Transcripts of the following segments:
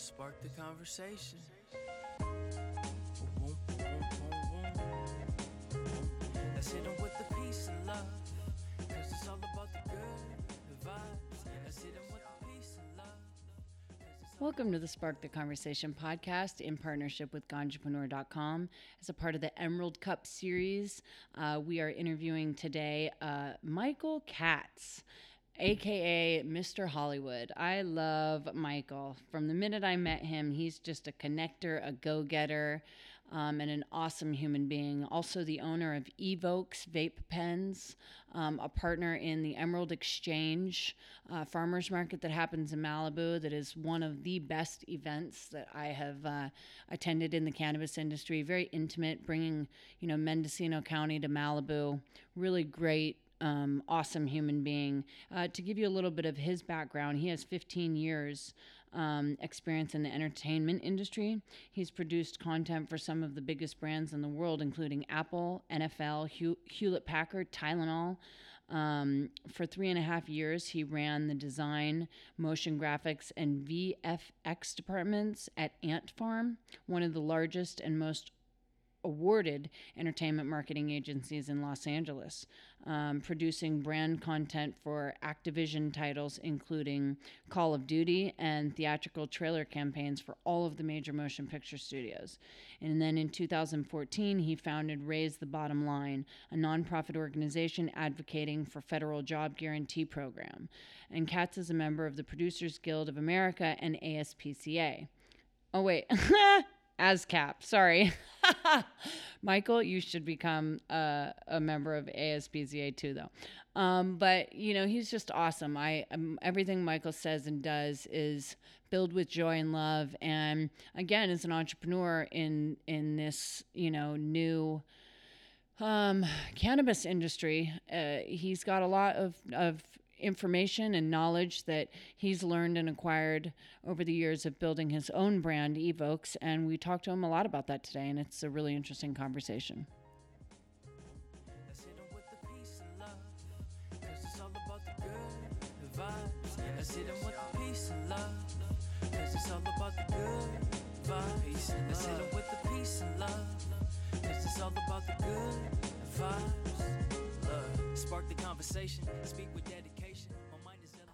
Spark the conversation. Let's hit with the peace and love. Cause it's all about the good, the vibes. Let's hit with the peace and love. Welcome to the Spark the Conversation podcast in partnership with Ganjapreneur.com. As a part of the Emerald Cup series, uh, we are interviewing today uh, Michael Katz, aka Mr. Hollywood. I love Michael. From the minute I met him, he's just a connector, a go getter. Um, and an awesome human being. Also, the owner of Evoxe Vape Pens, um, a partner in the Emerald Exchange uh, farmers market that happens in Malibu. That is one of the best events that I have uh, attended in the cannabis industry. Very intimate, bringing you know Mendocino County to Malibu. Really great um, awesome human being. Uh, to give you a little bit of his background, he has 15 years um, experience in the entertainment industry. He's produced content for some of the biggest brands in the world, including Apple, NFL, Hew- Hewlett Packard, Tylenol. Um, for three and a half years, he ran the design, motion graphics, and VFX departments at Ant Farm, one of the largest and most awarded entertainment marketing agencies in Los Angeles, um, producing brand content for Activision titles, including Call of Duty and theatrical trailer campaigns for all of the major motion picture studios. And then in 2014, he founded Raise the Bottom Line, a nonprofit organization advocating for federal job guarantee program. And Katz is a member of the Producers Guild of America and ASPCA. Oh, wait. ASCAP. Sorry. Michael, you should become a, a member of ASPCA too, though. Um, but, you know, he's just awesome. I um, Everything Michael says and does is filled with joy and love. And again, as an entrepreneur in, in this, you know, new um, cannabis industry, uh, he's got a lot of, of information and knowledge that he's learned and acquired over the years of building his own brand, Evoxe. And we talked to him a lot about that today, and it's a really interesting conversation. Speak with dedication.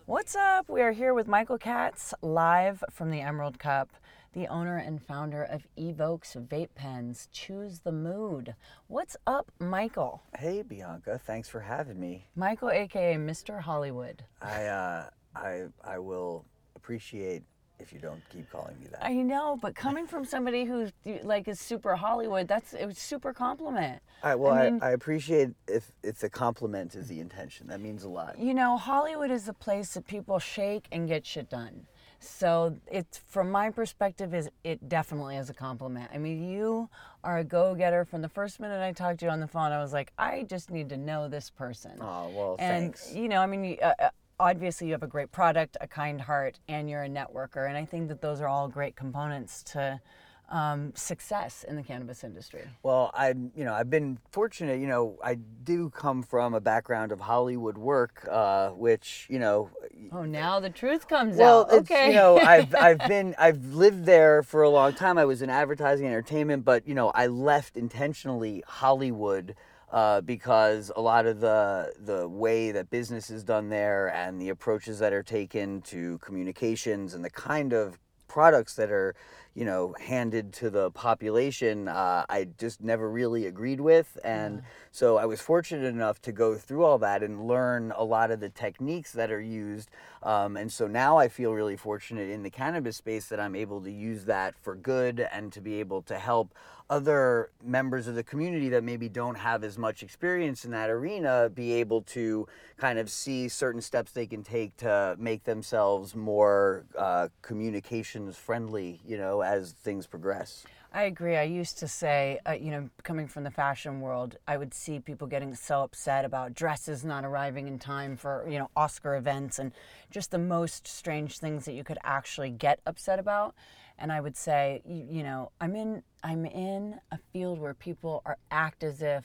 What's up? We are here with Michael Katz, live from the Emerald Cup, the owner and founder of Evoxe Vape Pens. Choose the mood. What's up, Michael? Hey Bianca, thanks for having me. Michael, aka Mr. Hollywood. I uh, I I will appreciate if you don't keep calling me that. I know, but coming from somebody who's like is super Hollywood, that's a super compliment. All right, well, I, mean- I, appreciate if if the compliment is the intention. That means a lot. You know, Hollywood is a place that people shake and get shit done. So it's from my perspective is it definitely is a compliment. I mean, you are a go-getter. From the first minute I talked to you on the phone, I was like, I just need to know this person. Oh well, and thanks. you know, I mean, uh, uh, obviously you have a great product, a kind heart, and you're a networker. And I think that those are all great components to um, success in the cannabis industry. Well, I you know I've been fortunate. You know, I do come from a background of Hollywood work, uh, which you know. Oh, now the truth comes Well, out. Okay. you know, I've I've been I've lived there for a long time. I was in advertising entertainment, but you know, I left intentionally Hollywood uh, because a lot of the the way that business is done there and the approaches that are taken to communications and the kind of products that are you know handed to the population uh, i just never really agreed with. And so i was fortunate enough to go through all that and learn a lot of the techniques that are used. Um, and so now i feel really fortunate in the cannabis space that i'm able to use that for good and to be able to help other members of the community that maybe don't have as much experience in that arena be able to kind of see certain steps they can take to make themselves more uh, communications friendly, you know, as things progress. I agree. I used to say, uh, you know, coming from the fashion world, I would see people getting so upset about dresses not arriving in time for, you know, Oscar events and just the most strange things that you could actually get upset about. And I would say, you, you know, I'm in I'm in a field where people are act as if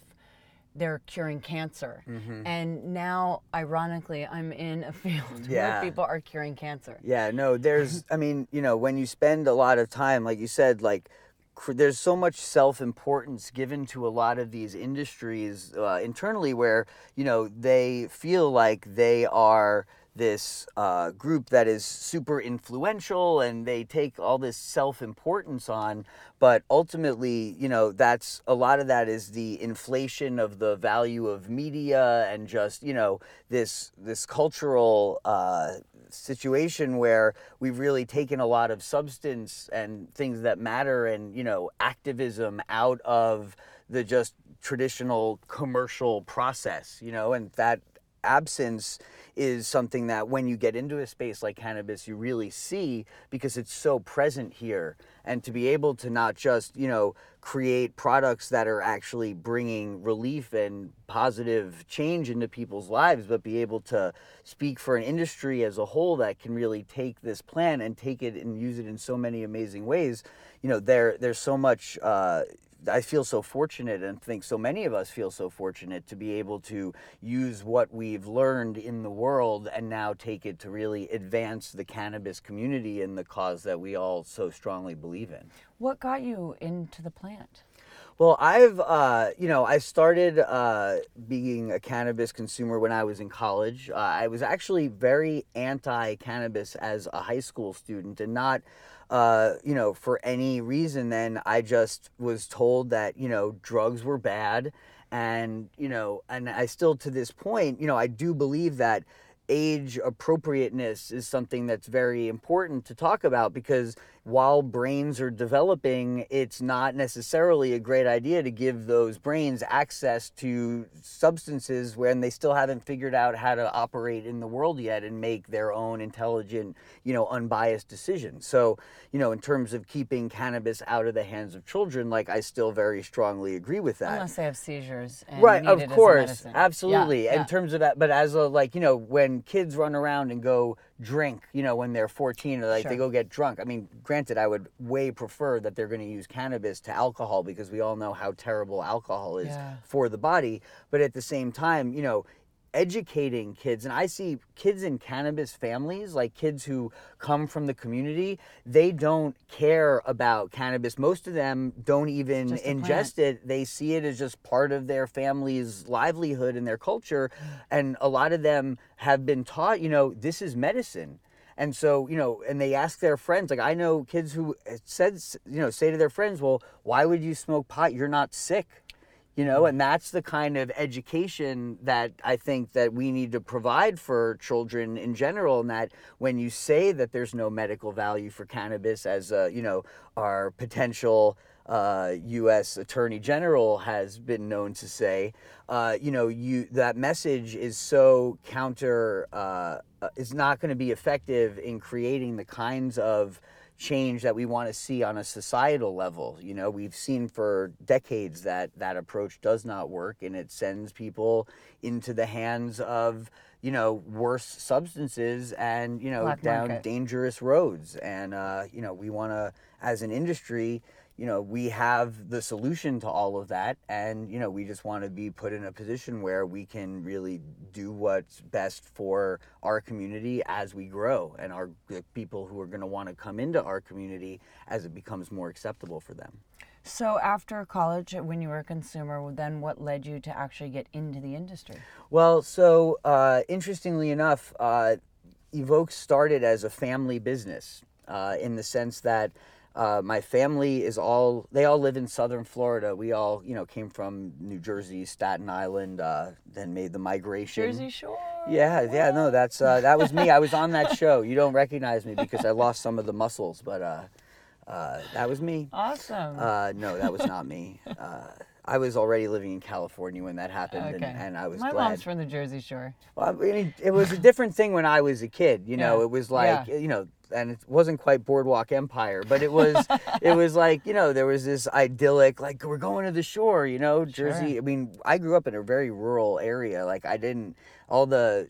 they're curing cancer. Mm-hmm. And now, ironically, I'm in a field Yeah. where people are curing cancer. Yeah, no, there's, I mean, you know, when you spend a lot of time, like you said, like, cr- there's so much self importance given to a lot of these industries uh, internally where, you know, they feel like they are this uh, group that is super influential and they take all this self importance on. But ultimately, you know, that's a lot of that is the inflation of the value of media and just, you know, this, this cultural, uh, situation where we've really taken a lot of substance and things that matter and you know activism out of the just traditional commercial process you know and that absence is something that when you get into a space like cannabis you really see because it's so present here. And to be able to not just you know create products that are actually bringing relief and positive change into people's lives but be able to speak for an industry as a whole that can really take this plan and take it and use it in so many amazing ways you know there there's so much uh, I feel so fortunate and think so many of us feel so fortunate to be able to use what we've learned in the world and now take it to really advance the cannabis community and the cause that we all so strongly believe in. What got you into the plant? Well, I've, uh, you know, I started uh, being a cannabis consumer when I was in college. Uh, I was actually very anti cannabis as a high school student and not, uh, you know, for any reason. Then I just was told that, you know, drugs were bad. And, you know, and I still to this point, you know, I do believe that age appropriateness is something that's very important to talk about because while brains are developing, it's not necessarily a great idea to give those brains access to substances when they still haven't figured out how to operate in the world yet and make their own intelligent, you know, unbiased decisions. So, you know, in terms of keeping cannabis out of the hands of children, like I still very strongly agree with that Unless they have seizures. And right of course absolutely Yeah, in yeah. terms of that but as a like you know when kids run around and go drink you know when they're 14 or like they go get drunk. I mean granted i would way prefer that they're going to use cannabis to alcohol because we all know how terrible alcohol is Yeah. for the body. But at the same time you know educating kids and i see kids in cannabis families like kids who come from the community they don't care about cannabis. Most of them don't even a plant. ingest it. They see it as just part of their family's livelihood and their culture and a lot of them have been taught you know this is medicine. And so you know and they ask their friends like i know kids who eh, said you know say to their friends well why would you smoke pot? You're not sick you know and that's the kind of education that i think that we need to provide for children in general and that when you say that there's no medical value for cannabis as you know our potential uh, U.S. Attorney General has been known to say, uh, you know, you that message is so counter, uh, uh, is not going to be effective in creating the kinds of change that we want to see on a societal level. You know, we've seen for decades that that approach does not work and it sends people into the hands of, you know, worse substances and, you know, Black down market. dangerous roads. And, uh, you know, we want to, as an industry, you know, we have the solution to all of that. And, you know, we just want to be put in a position where we can really do what's best for our community as we grow and our the people who are going to want to come into our community as it becomes more acceptable for them. So after college, when you were a consumer, then what led you to actually get into the industry? Well, so uh, interestingly enough, uh, Evoxe started as a family business uh, in the sense that uh, my family is all they all live in southern Florida. We all you know came from New Jersey, Staten Island, uh, then made the migration. Jersey Shore. Yeah, yeah, no, that's uh, that was me. I was on that show. You don't recognize me because I lost some of the muscles, but uh, uh, that was me. Awesome. Uh, no, that was not me. Uh, I was already living in California when that happened, okay. and, and I was My glad. mom's from the Jersey Shore. Well, I mean, it was a different thing when I was a kid. You know, Yeah. it was like Yeah. you know, and it wasn't quite Boardwalk Empire, but it was it was like you know there was this idyllic like we're going to the shore. You know, Jersey. I mean, I grew up in a very rural area. Like I didn't all the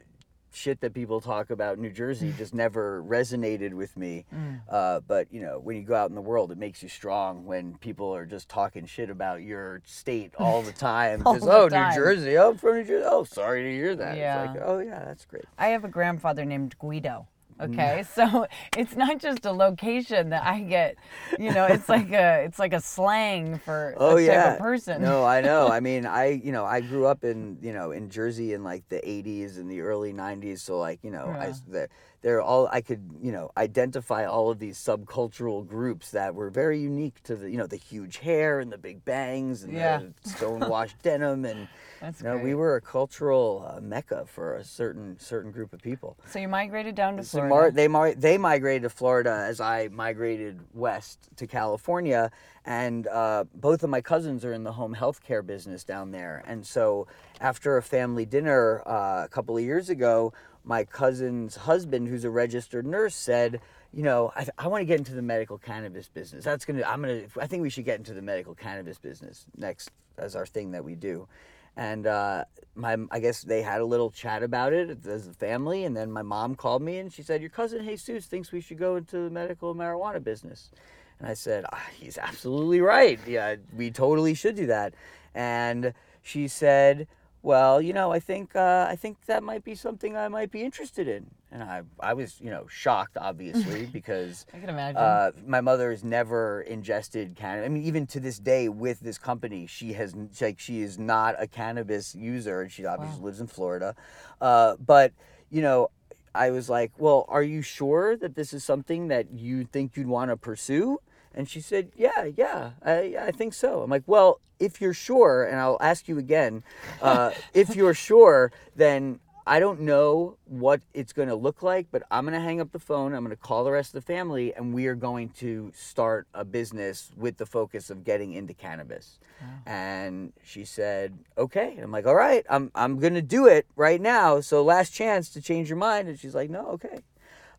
shit that people talk about New Jersey just never resonated with me. Mm. Uh, but you know, when you go out in the world, it makes you strong. When people are just talking shit about your state all the time, All just the oh time. New Jersey, oh I'm from New Jersey, oh sorry to hear that. Yeah. It's like oh yeah, that's great. I have a grandfather named Guido. Mm. Okay, so it's not just a location that I get. You know, it's like a it's like a slang for Oh a type yeah, of person. No, I know. I mean, I you know I grew up in you know in Jersey in like the '80s and the early '90s. So like you know I Yeah. they're, they're all I could you know identify all of these subcultural groups that were very unique to the you know the huge hair and the big bangs and Yeah. the stonewashed denim and That's you know we were a cultural uh, mecca for a certain certain group of people. So you migrated down to So Florida. Mar- they mar- they migrated to Florida as I migrated west to California, and uh, both of my cousins are in the home health care business down there. And so after a family dinner uh, a couple of years ago, my cousin's husband, who's a registered nurse, said. You know, I, I want to get into the medical cannabis business. That's gonna. I'm gonna. I think we should get into the medical cannabis business next as our thing that we do and uh, my I guess they had a little chat about it as a family, and then my mom called me and she said, "Your cousin Jesus thinks we should go into the medical marijuana business," and I said, ah, "He's absolutely right. Yeah, we totally should do that." And she said, "Well, you know, I think uh, I think that might be something I might be interested in," and I I was you know shocked obviously because. I can imagine. Uh, my mother has never ingested cannabis. I mean, even to this day, with this company, she has like she is not a cannabis user, and she obviously Wow. lives in Florida. Uh, but you know, I was like, "Well, are you sure that this is something that you think you'd want to pursue?" And she said, "Yeah, yeah, I, I think so." I'm like, "Well, if you're sure, and I'll ask you again, uh, if you're sure, then." I don't know what it's going to look like, but I'm going to hang up the phone. I'm going to call the rest of the family, and we are going to start a business with the focus of getting into cannabis. And she said, "Okay." And I'm like, "All right, I'm I'm going to do it right now. So last chance to change your mind." And she's like, "No, okay,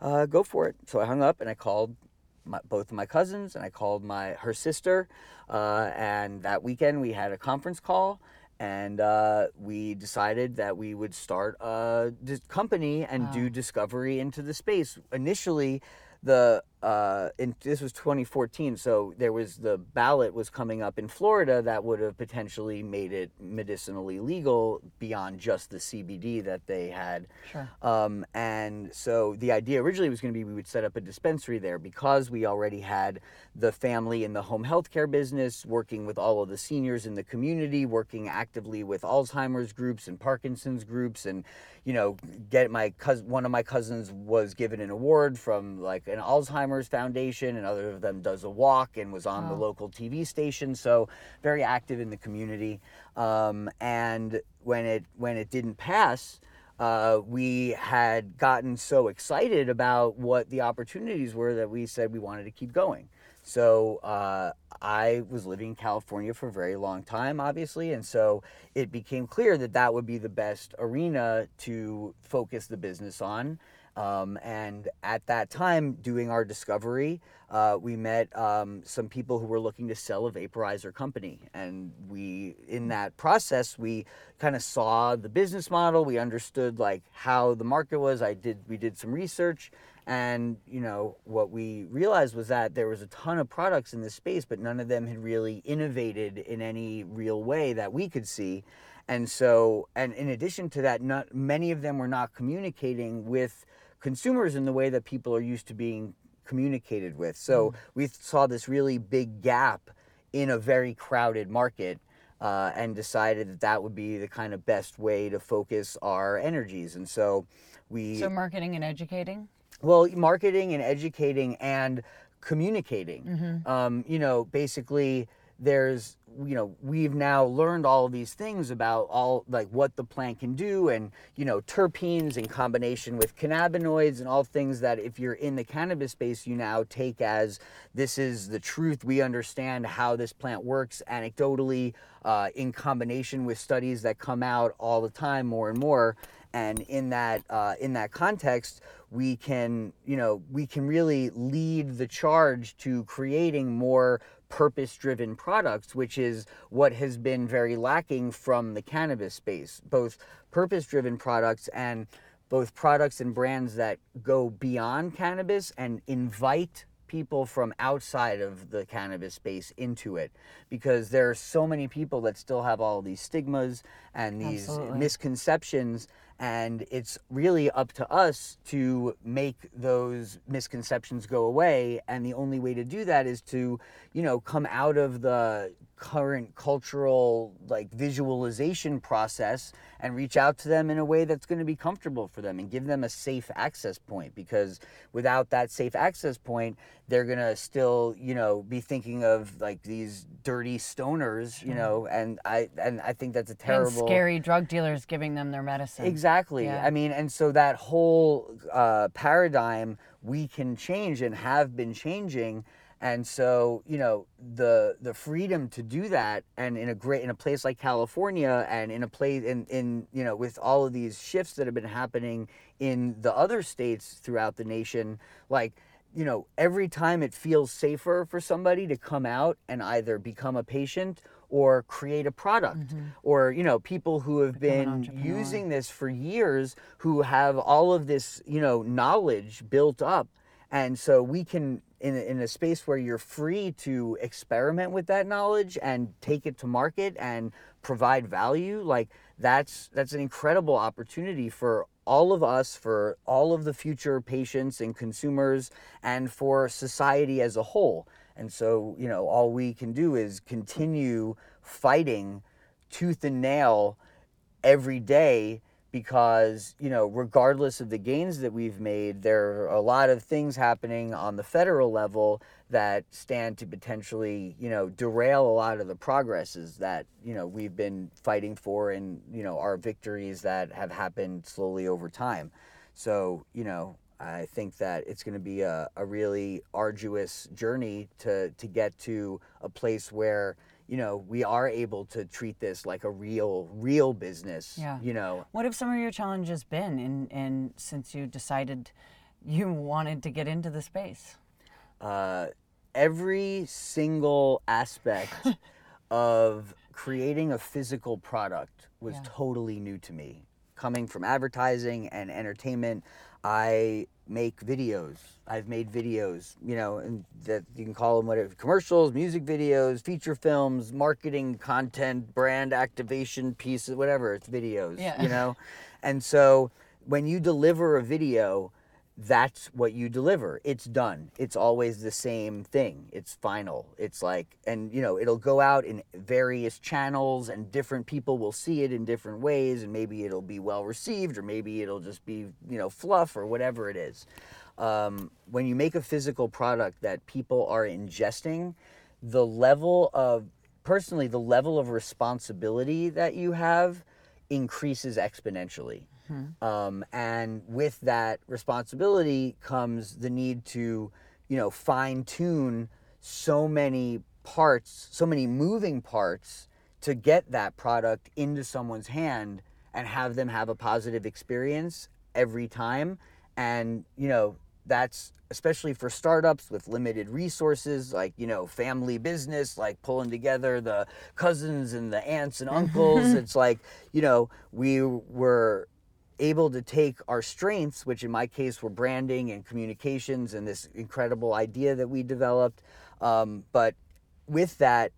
uh, go for it." So I hung up and I called my, both of my cousins and I called my her sister. Uh, and that weekend we had a conference call and uh, we decided that we would start a company and do discovery into the space. Initially, the uh, in, this was 2014, so there was the ballot was coming up in Florida that would have potentially made it medicinally legal beyond just the CBD that they had. Sure. Um, and so the idea originally was going to be we would set up a dispensary there because we already had the family in the home healthcare business, working with all of the seniors in the community, working actively with Alzheimer's groups and Parkinson's groups, and you know, get my cousin. One of my cousins was given an award from like an Alzheimer's Foundation, and other of them does a walk and was on the local TV station. So very active in the community. Um, and when it when it didn't pass uh, we had gotten so excited about what the opportunities were that we said we wanted to keep going. So uh, I was living in California for a very long time, obviously, and so it became clear that that would be the best arena to focus the business on. Um, and at that time, doing our discovery, uh, we met um, some people who were looking to sell a vaporizer company. And we, in that process, we kind of saw the business model. We understood like how the market was. I did, we did some research, and you know what we realized was that there was a ton of products in this space, but none of them had really innovated in any real way that we could see. And so, and in addition to that, not many of them were not communicating with consumers in the way that people are used to being communicated with. So we saw this really big gap in a very crowded market. Uh, and decided that that would be the kind of best way to focus our energies. And so we So marketing and educating. well, marketing and educating and communicating. Mm-hmm. Um, you know, basically, there's, you know, we've now learned all these things about all, like, what the plant can do and, you know, terpenes in combination with cannabinoids and all things that if you're in the cannabis space, you now take as this is the truth. We understand how this plant works anecdotally uh, in combination with studies that come out all the time more and more and in that uh, in that context we can you know we can really lead the charge to creating more purpose driven products which is what has been very lacking from the cannabis space both purpose driven products and both products and brands that go beyond cannabis and invite people from outside of the cannabis space into it because there are so many people that still have all these stigmas and these Absolutely. misconceptions and it's really up to us to make those misconceptions go away and the only way to do that is to you know come out of the current cultural like visualization process and reach out to them in a way that's going to be comfortable for them and give them a safe access point because without that safe access point they're going to still you know be thinking of like these dirty stoners you know and i and i think that's a terrible and terrible scary drug dealers giving them their medicine. Exactly. Yeah. I mean, and so that whole uh, paradigm we can change and have been changing. And so, you know, the the freedom to do that, and in a great in a place like California, and in a place in in you know with all of these shifts that have been happening in the other states throughout the nation, like you know, every time it feels safer for somebody to come out and either become a patient or create a product, or you know, people who have Mm-hmm. been using this for years, who have all of this, you know, knowledge built up, and so we can. In in a space where you're free to experiment with that knowledge and take it to market and provide value, like that's that's an incredible opportunity for all of us, for all of the future patients and consumers, and for society as a whole. And so, you know, all we can do is continue fighting tooth and nail every day because you know regardless of the gains that we've made there are a lot of things happening on the federal level that stand to potentially you know derail a lot of the progresses that you know we've been fighting for and you know our victories that have happened slowly over time. So you know i think that it's going to be a, a really arduous journey to to get to a place where you know we are able to treat this like a real real business Yeah. you know What have some of your challenges been in, in since you decided you wanted to get into the space? uh, every single aspect of creating a physical product was Yeah. totally new to me. Coming from advertising and entertainment, I make videos. I've made videos, you know, and that you can call them whatever commercials, music videos, feature films, marketing content, brand activation pieces, whatever. It's videos, Yeah. you know? And so when you deliver a video, that's what you deliver. It's done. It's always the same thing. It's final. It's like, and you know, it'll go out in various channels and different people will see it in different ways. And maybe it'll be well received or maybe it'll just be, you know, fluff or whatever it is. Um, when you make a physical product that people are ingesting, the level of, personally, the level of responsibility that you have increases exponentially. Um, and with that responsibility comes the need to, you know, fine tune so many parts, so many moving parts to get that product into someone's hand and have them have a positive experience every time. And, you know, that's especially for startups with limited resources like you know family business like pulling together the cousins and the aunts and uncles it's like you know we were able to take our strengths which in my case were branding and communications and this incredible idea that we developed um, but with that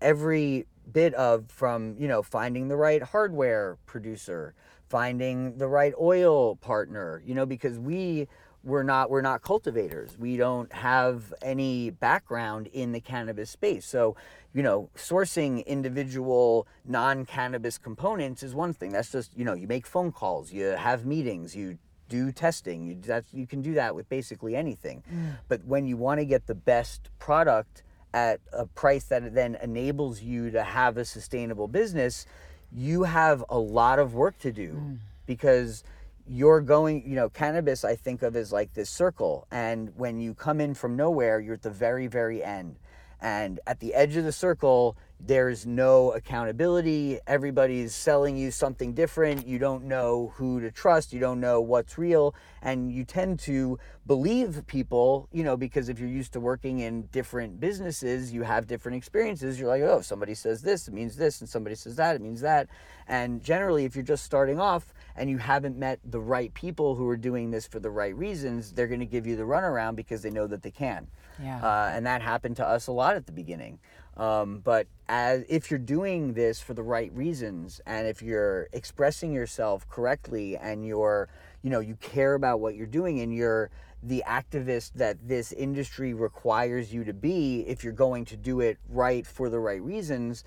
every bit of from you know finding the right hardware producer finding the right oil partner you know because we we're not we're not cultivators. We don't have any background in the cannabis space. So you know sourcing individual non-cannabis components is one thing that's just you know you make phone calls you have meetings you do testing you that's you can do that with basically anything mm. but when you want to get the best product at a price that then enables you to have a sustainable business, you have a lot of work to do mm. because you're going, you know, cannabis I think of as like this circle. And when you come in from nowhere, you're at the very, very end. And at the edge of the circle, there's no accountability. Everybody's selling you something different. You don't know who to trust. You don't know what's real. And you tend to believe people, you know, because if you're used to working in different businesses, you have different experiences. You're like, oh, somebody says this, it means this, and somebody says that, it means that. And generally, if you're just starting off and you haven't met the right people who are doing this for the right reasons, they're going to give you the runaround because they know that they can. Yeah. Uh, and that happened to us a lot at the beginning. Um, but as if you're doing this for the right reasons, and if you're expressing yourself correctly, and you're, you know, you care about what you're doing, and you're the activist that this industry requires you to be, if you're going to do it right for the right reasons,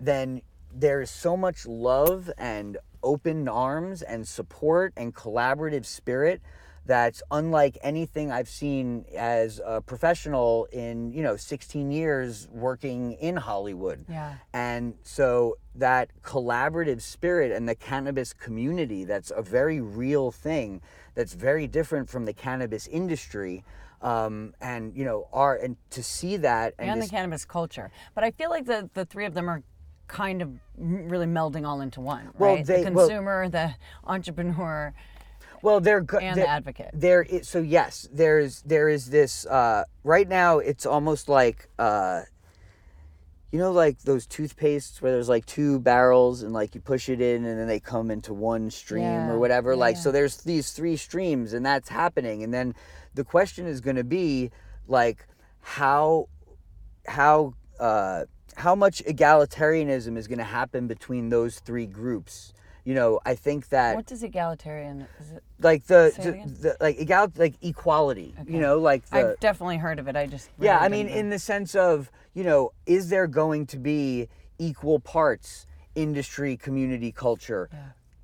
then there's so much love and open arms and support and collaborative spirit that's unlike anything I've seen as a professional in, you know, 16 years working in Hollywood. Yeah. And so that collaborative spirit and the cannabis community, that's a very real thing that's very different from the cannabis industry. Um, and you know, are and to see that and, and the just- cannabis culture. But I feel like the the three of them are kind of really melding all into one, Well, right? they- the well- consumer, the entrepreneur, well they're good. and they're- the advocate. there is so yes there's there is this uh right now it's almost like uh you know like those toothpastes where there's like two barrels and like you push it in and then they come into one stream Yeah, or whatever yeah, like yeah. so there's these three streams and that's happening and then the question is going to be like how how uh how much egalitarianism is going to happen between those three groups you know i think that What does egalitarian? Is it? like the, the, the like egal like equality Okay. you know like the I've definitely heard of it. I just yeah i mean didn't in the sense of you know is there going to be equal parts industry community culture Yeah.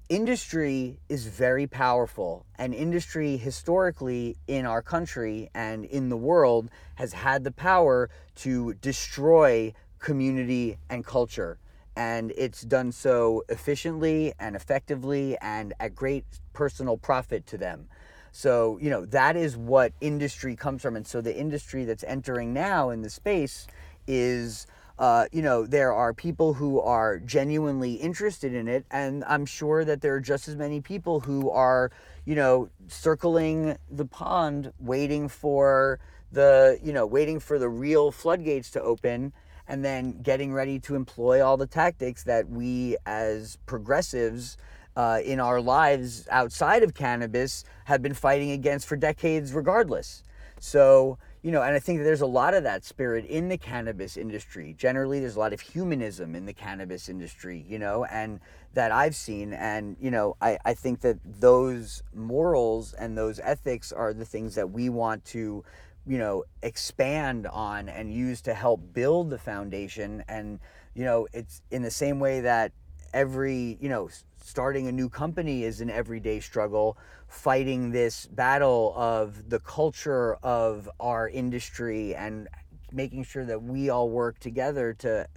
industry is very powerful and industry historically in our country and in the world has had the power to destroy community and culture and it's done so efficiently and effectively and at great personal profit to them. So you know that is what industry comes from. And so the industry that's entering now in the space is uh, you know, there are people who are genuinely interested in it, and I'm sure that there are just as many people who are, you know, circling the pond, waiting for the, you know, waiting for the real floodgates to open, and then getting ready to employ all the tactics that we as progressives uh, in our lives outside of cannabis have been fighting against for decades, regardless. So, you know, and I think that there's a lot of that spirit in the cannabis industry. Generally, there's a lot of humanism in the cannabis industry, you know, and that I've seen. And, you know, I, I think that those morals and those ethics are the things that we want to, you know, expand on and use to help build the foundation. And, you know, it's in the same way that every, you know, starting a new company is an everyday struggle fighting this battle of the culture of our industry and making sure that we all work together to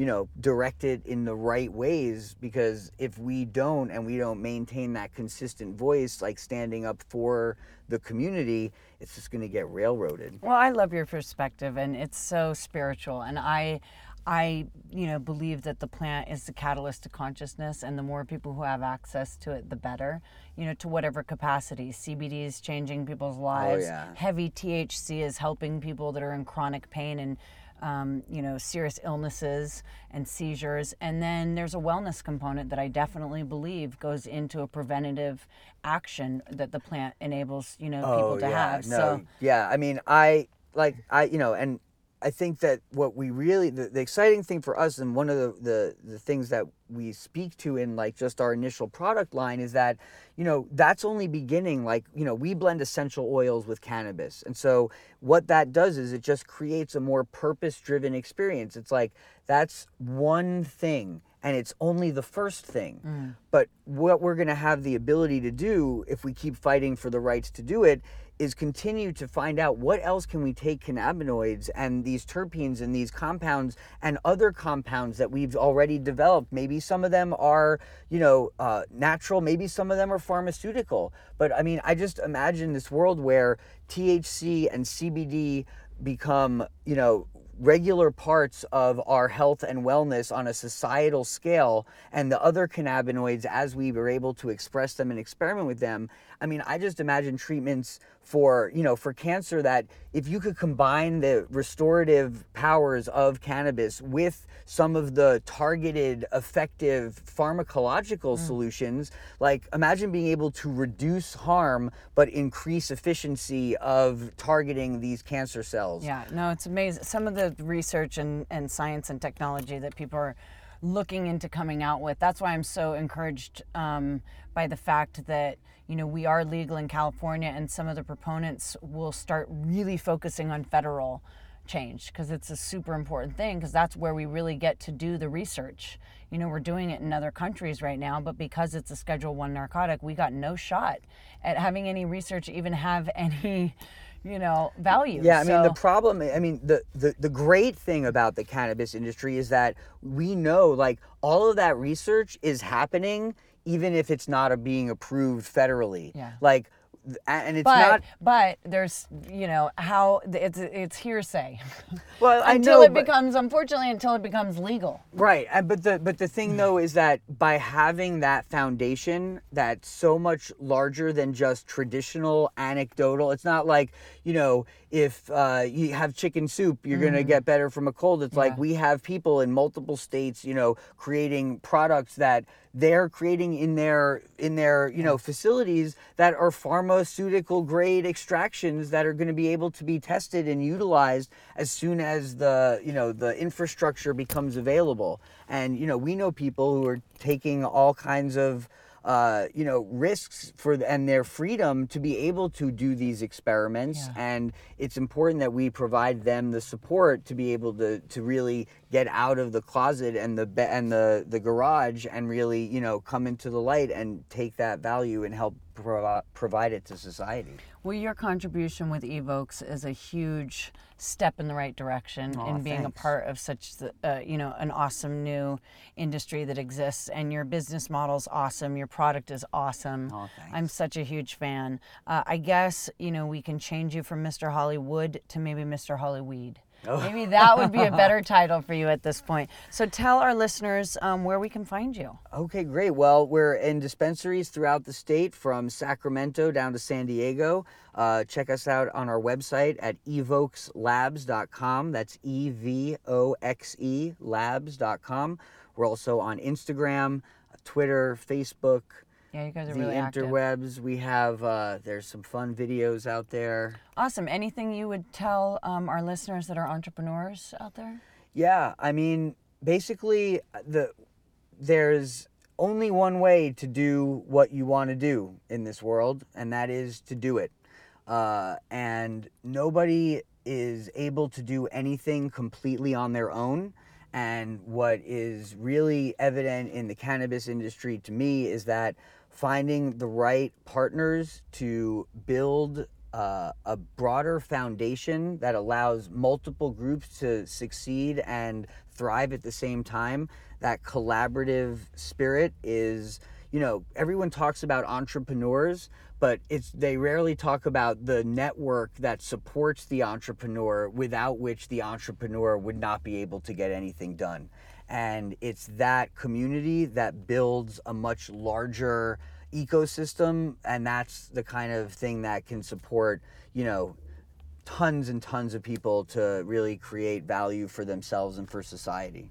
you know direct it in the right ways because if we don't and we don't maintain that consistent voice like standing up for the community it's just going to get railroaded Well, I love your perspective, and it's so spiritual. And I, I, you know, believe that the plant is the catalyst to consciousness, and the more people who have access to it, the better. You know, to whatever capacity. CBD is changing people's oh, lives. yeah. Heavy THC is helping people that are in chronic pain and. Um, you know, serious illnesses and seizures. And then there's a wellness component that I definitely believe goes into a preventative action that the plant enables, you know, people to have. Oh, No, So, yeah, I mean, I like I you know, and I think that what we really the, the exciting thing for us and one of the, the the things that we speak to in like just our initial product line is that you know that's only beginning like you know we blend essential oils with cannabis. And so what that does is it just creates a more purpose driven experience. It's like that's one thing and it's only the first thing. Mm. But what we're going to have the ability to do if we keep fighting for the rights to do it is continue to find out what else can we take cannabinoids and these terpenes and these compounds and other compounds that we've already developed. Maybe some of them are you know uh, natural maybe some of them are pharmaceutical. But i mean i just imagine this world where thc and cbd become you know regular parts of our health and wellness on a societal scale and the other cannabinoids as we were able to express them and experiment with them i mean i just imagine treatments for you know for cancer that if you could combine the restorative powers of cannabis with some of the targeted effective pharmacological mm. solutions like imagine being able to reduce harm but increase efficiency of targeting these cancer cells Yeah, no, it's amazing. Some of the research and, and science and technology that people are looking into coming out with. That's why I'm so encouraged um, by the fact that you know we are legal in California, and some of the proponents will start really focusing on federal change because it's a super important thing because that's where we really get to do the research. You know, we're doing it in other countries right now, but because it's a Schedule One narcotic, we got no shot at having any research even have any you know value. Yeah, I mean the problem. I mean the, the the great thing about the cannabis industry is that we know like all of that research is happening even if it's not a being approved federally. Yeah. Like, and it's but not. but there's you know how it's it's hearsay Well, I until know, it but- becomes unfortunately until it becomes legal Right, and but the but the Mm. thing though is that by having that foundation that's so much larger than just traditional anecdotal. It's not like you know if uh, you have chicken soup, you're gonna get better from a cold. It's like Mm. We have people in multiple states, you know, creating products that they're creating in their in their you know facilities that are pharmaceutical grade extractions that are going to be able to be tested and utilized as soon as the you know the infrastructure becomes available. And you know we know people who are taking all kinds of uh, you know risks for the, and their freedom to be able to do these experiments Yeah. and it's important that we provide them the support to be able to to really get out of the closet and the and the the garage and really you know come into the light and take that value and help provi- provide it to society well your contribution with Evoxe is a huge step in the right direction Aw, in being a part of such the, uh, you know an awesome new industry that exists. And your business model's awesome. Your product is awesome. Aw, thanks. i'm such a huge fan. Uh, i guess you know we can change you from mr hollywood to maybe mr hollyweed Oh. Maybe that would be a better title for you at this point. So tell our listeners um, where we can find you. Okay, great. Well, we're in dispensaries throughout the state from Sacramento down to San Diego. Uh, check us out on our website at evoxelabs.com. That's E V O X E labs.com. We're also on Instagram, Twitter, Facebook, Yeah, you guys are the really active. interwebs. We have, uh, there's some fun videos out there. Awesome. Anything you would tell um, our listeners that are entrepreneurs out there? Yeah, I mean, basically, the there's only one way to do what you want to do in this world, and that is to do it. Uh, and nobody is able to do anything completely on their own. And what is really evident in the cannabis industry to me is that finding the right partners to build uh, a broader foundation that allows multiple groups to succeed and thrive at the same time, that collaborative spirit is, you know, everyone talks about entrepreneurs, but it's they rarely talk about the network that supports the entrepreneur without which the entrepreneur would not be able to get anything done. And it's that community that builds a much larger ecosystem and that's the kind of thing that can support, you know, tons and tons of people to really create value for themselves and for society.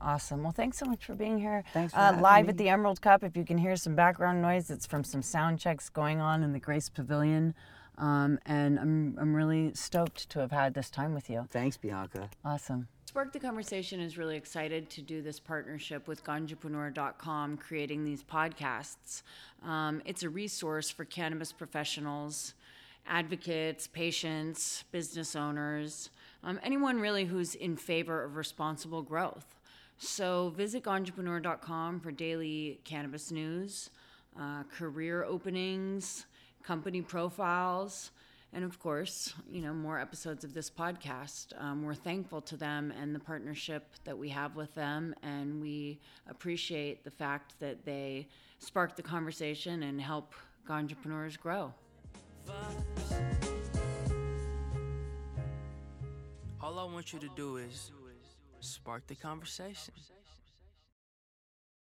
Awesome. Well, thanks so much for being here. Thanks for uh, live me. at the Emerald Cup. If you can hear some background noise, it's from some sound checks going on in the Grace Pavilion. Um, and I'm, I'm really stoked to have had this time with you. Thanks, Bianca. Awesome. Spark the Conversation is really excited to do this partnership with Ganjapreneur.com, creating these podcasts. Um, it's a resource for cannabis professionals, advocates, patients, business owners, um, anyone really who's in favor of responsible growth. So visit Ganjapreneur.com for daily cannabis news, uh, career openings, company profiles and of course, you know, more episodes of this podcast. Um, we're thankful to them and the partnership that we have with them, and we appreciate the fact that they spark the conversation and help entrepreneurs grow. All All I want you to do is spark the conversation.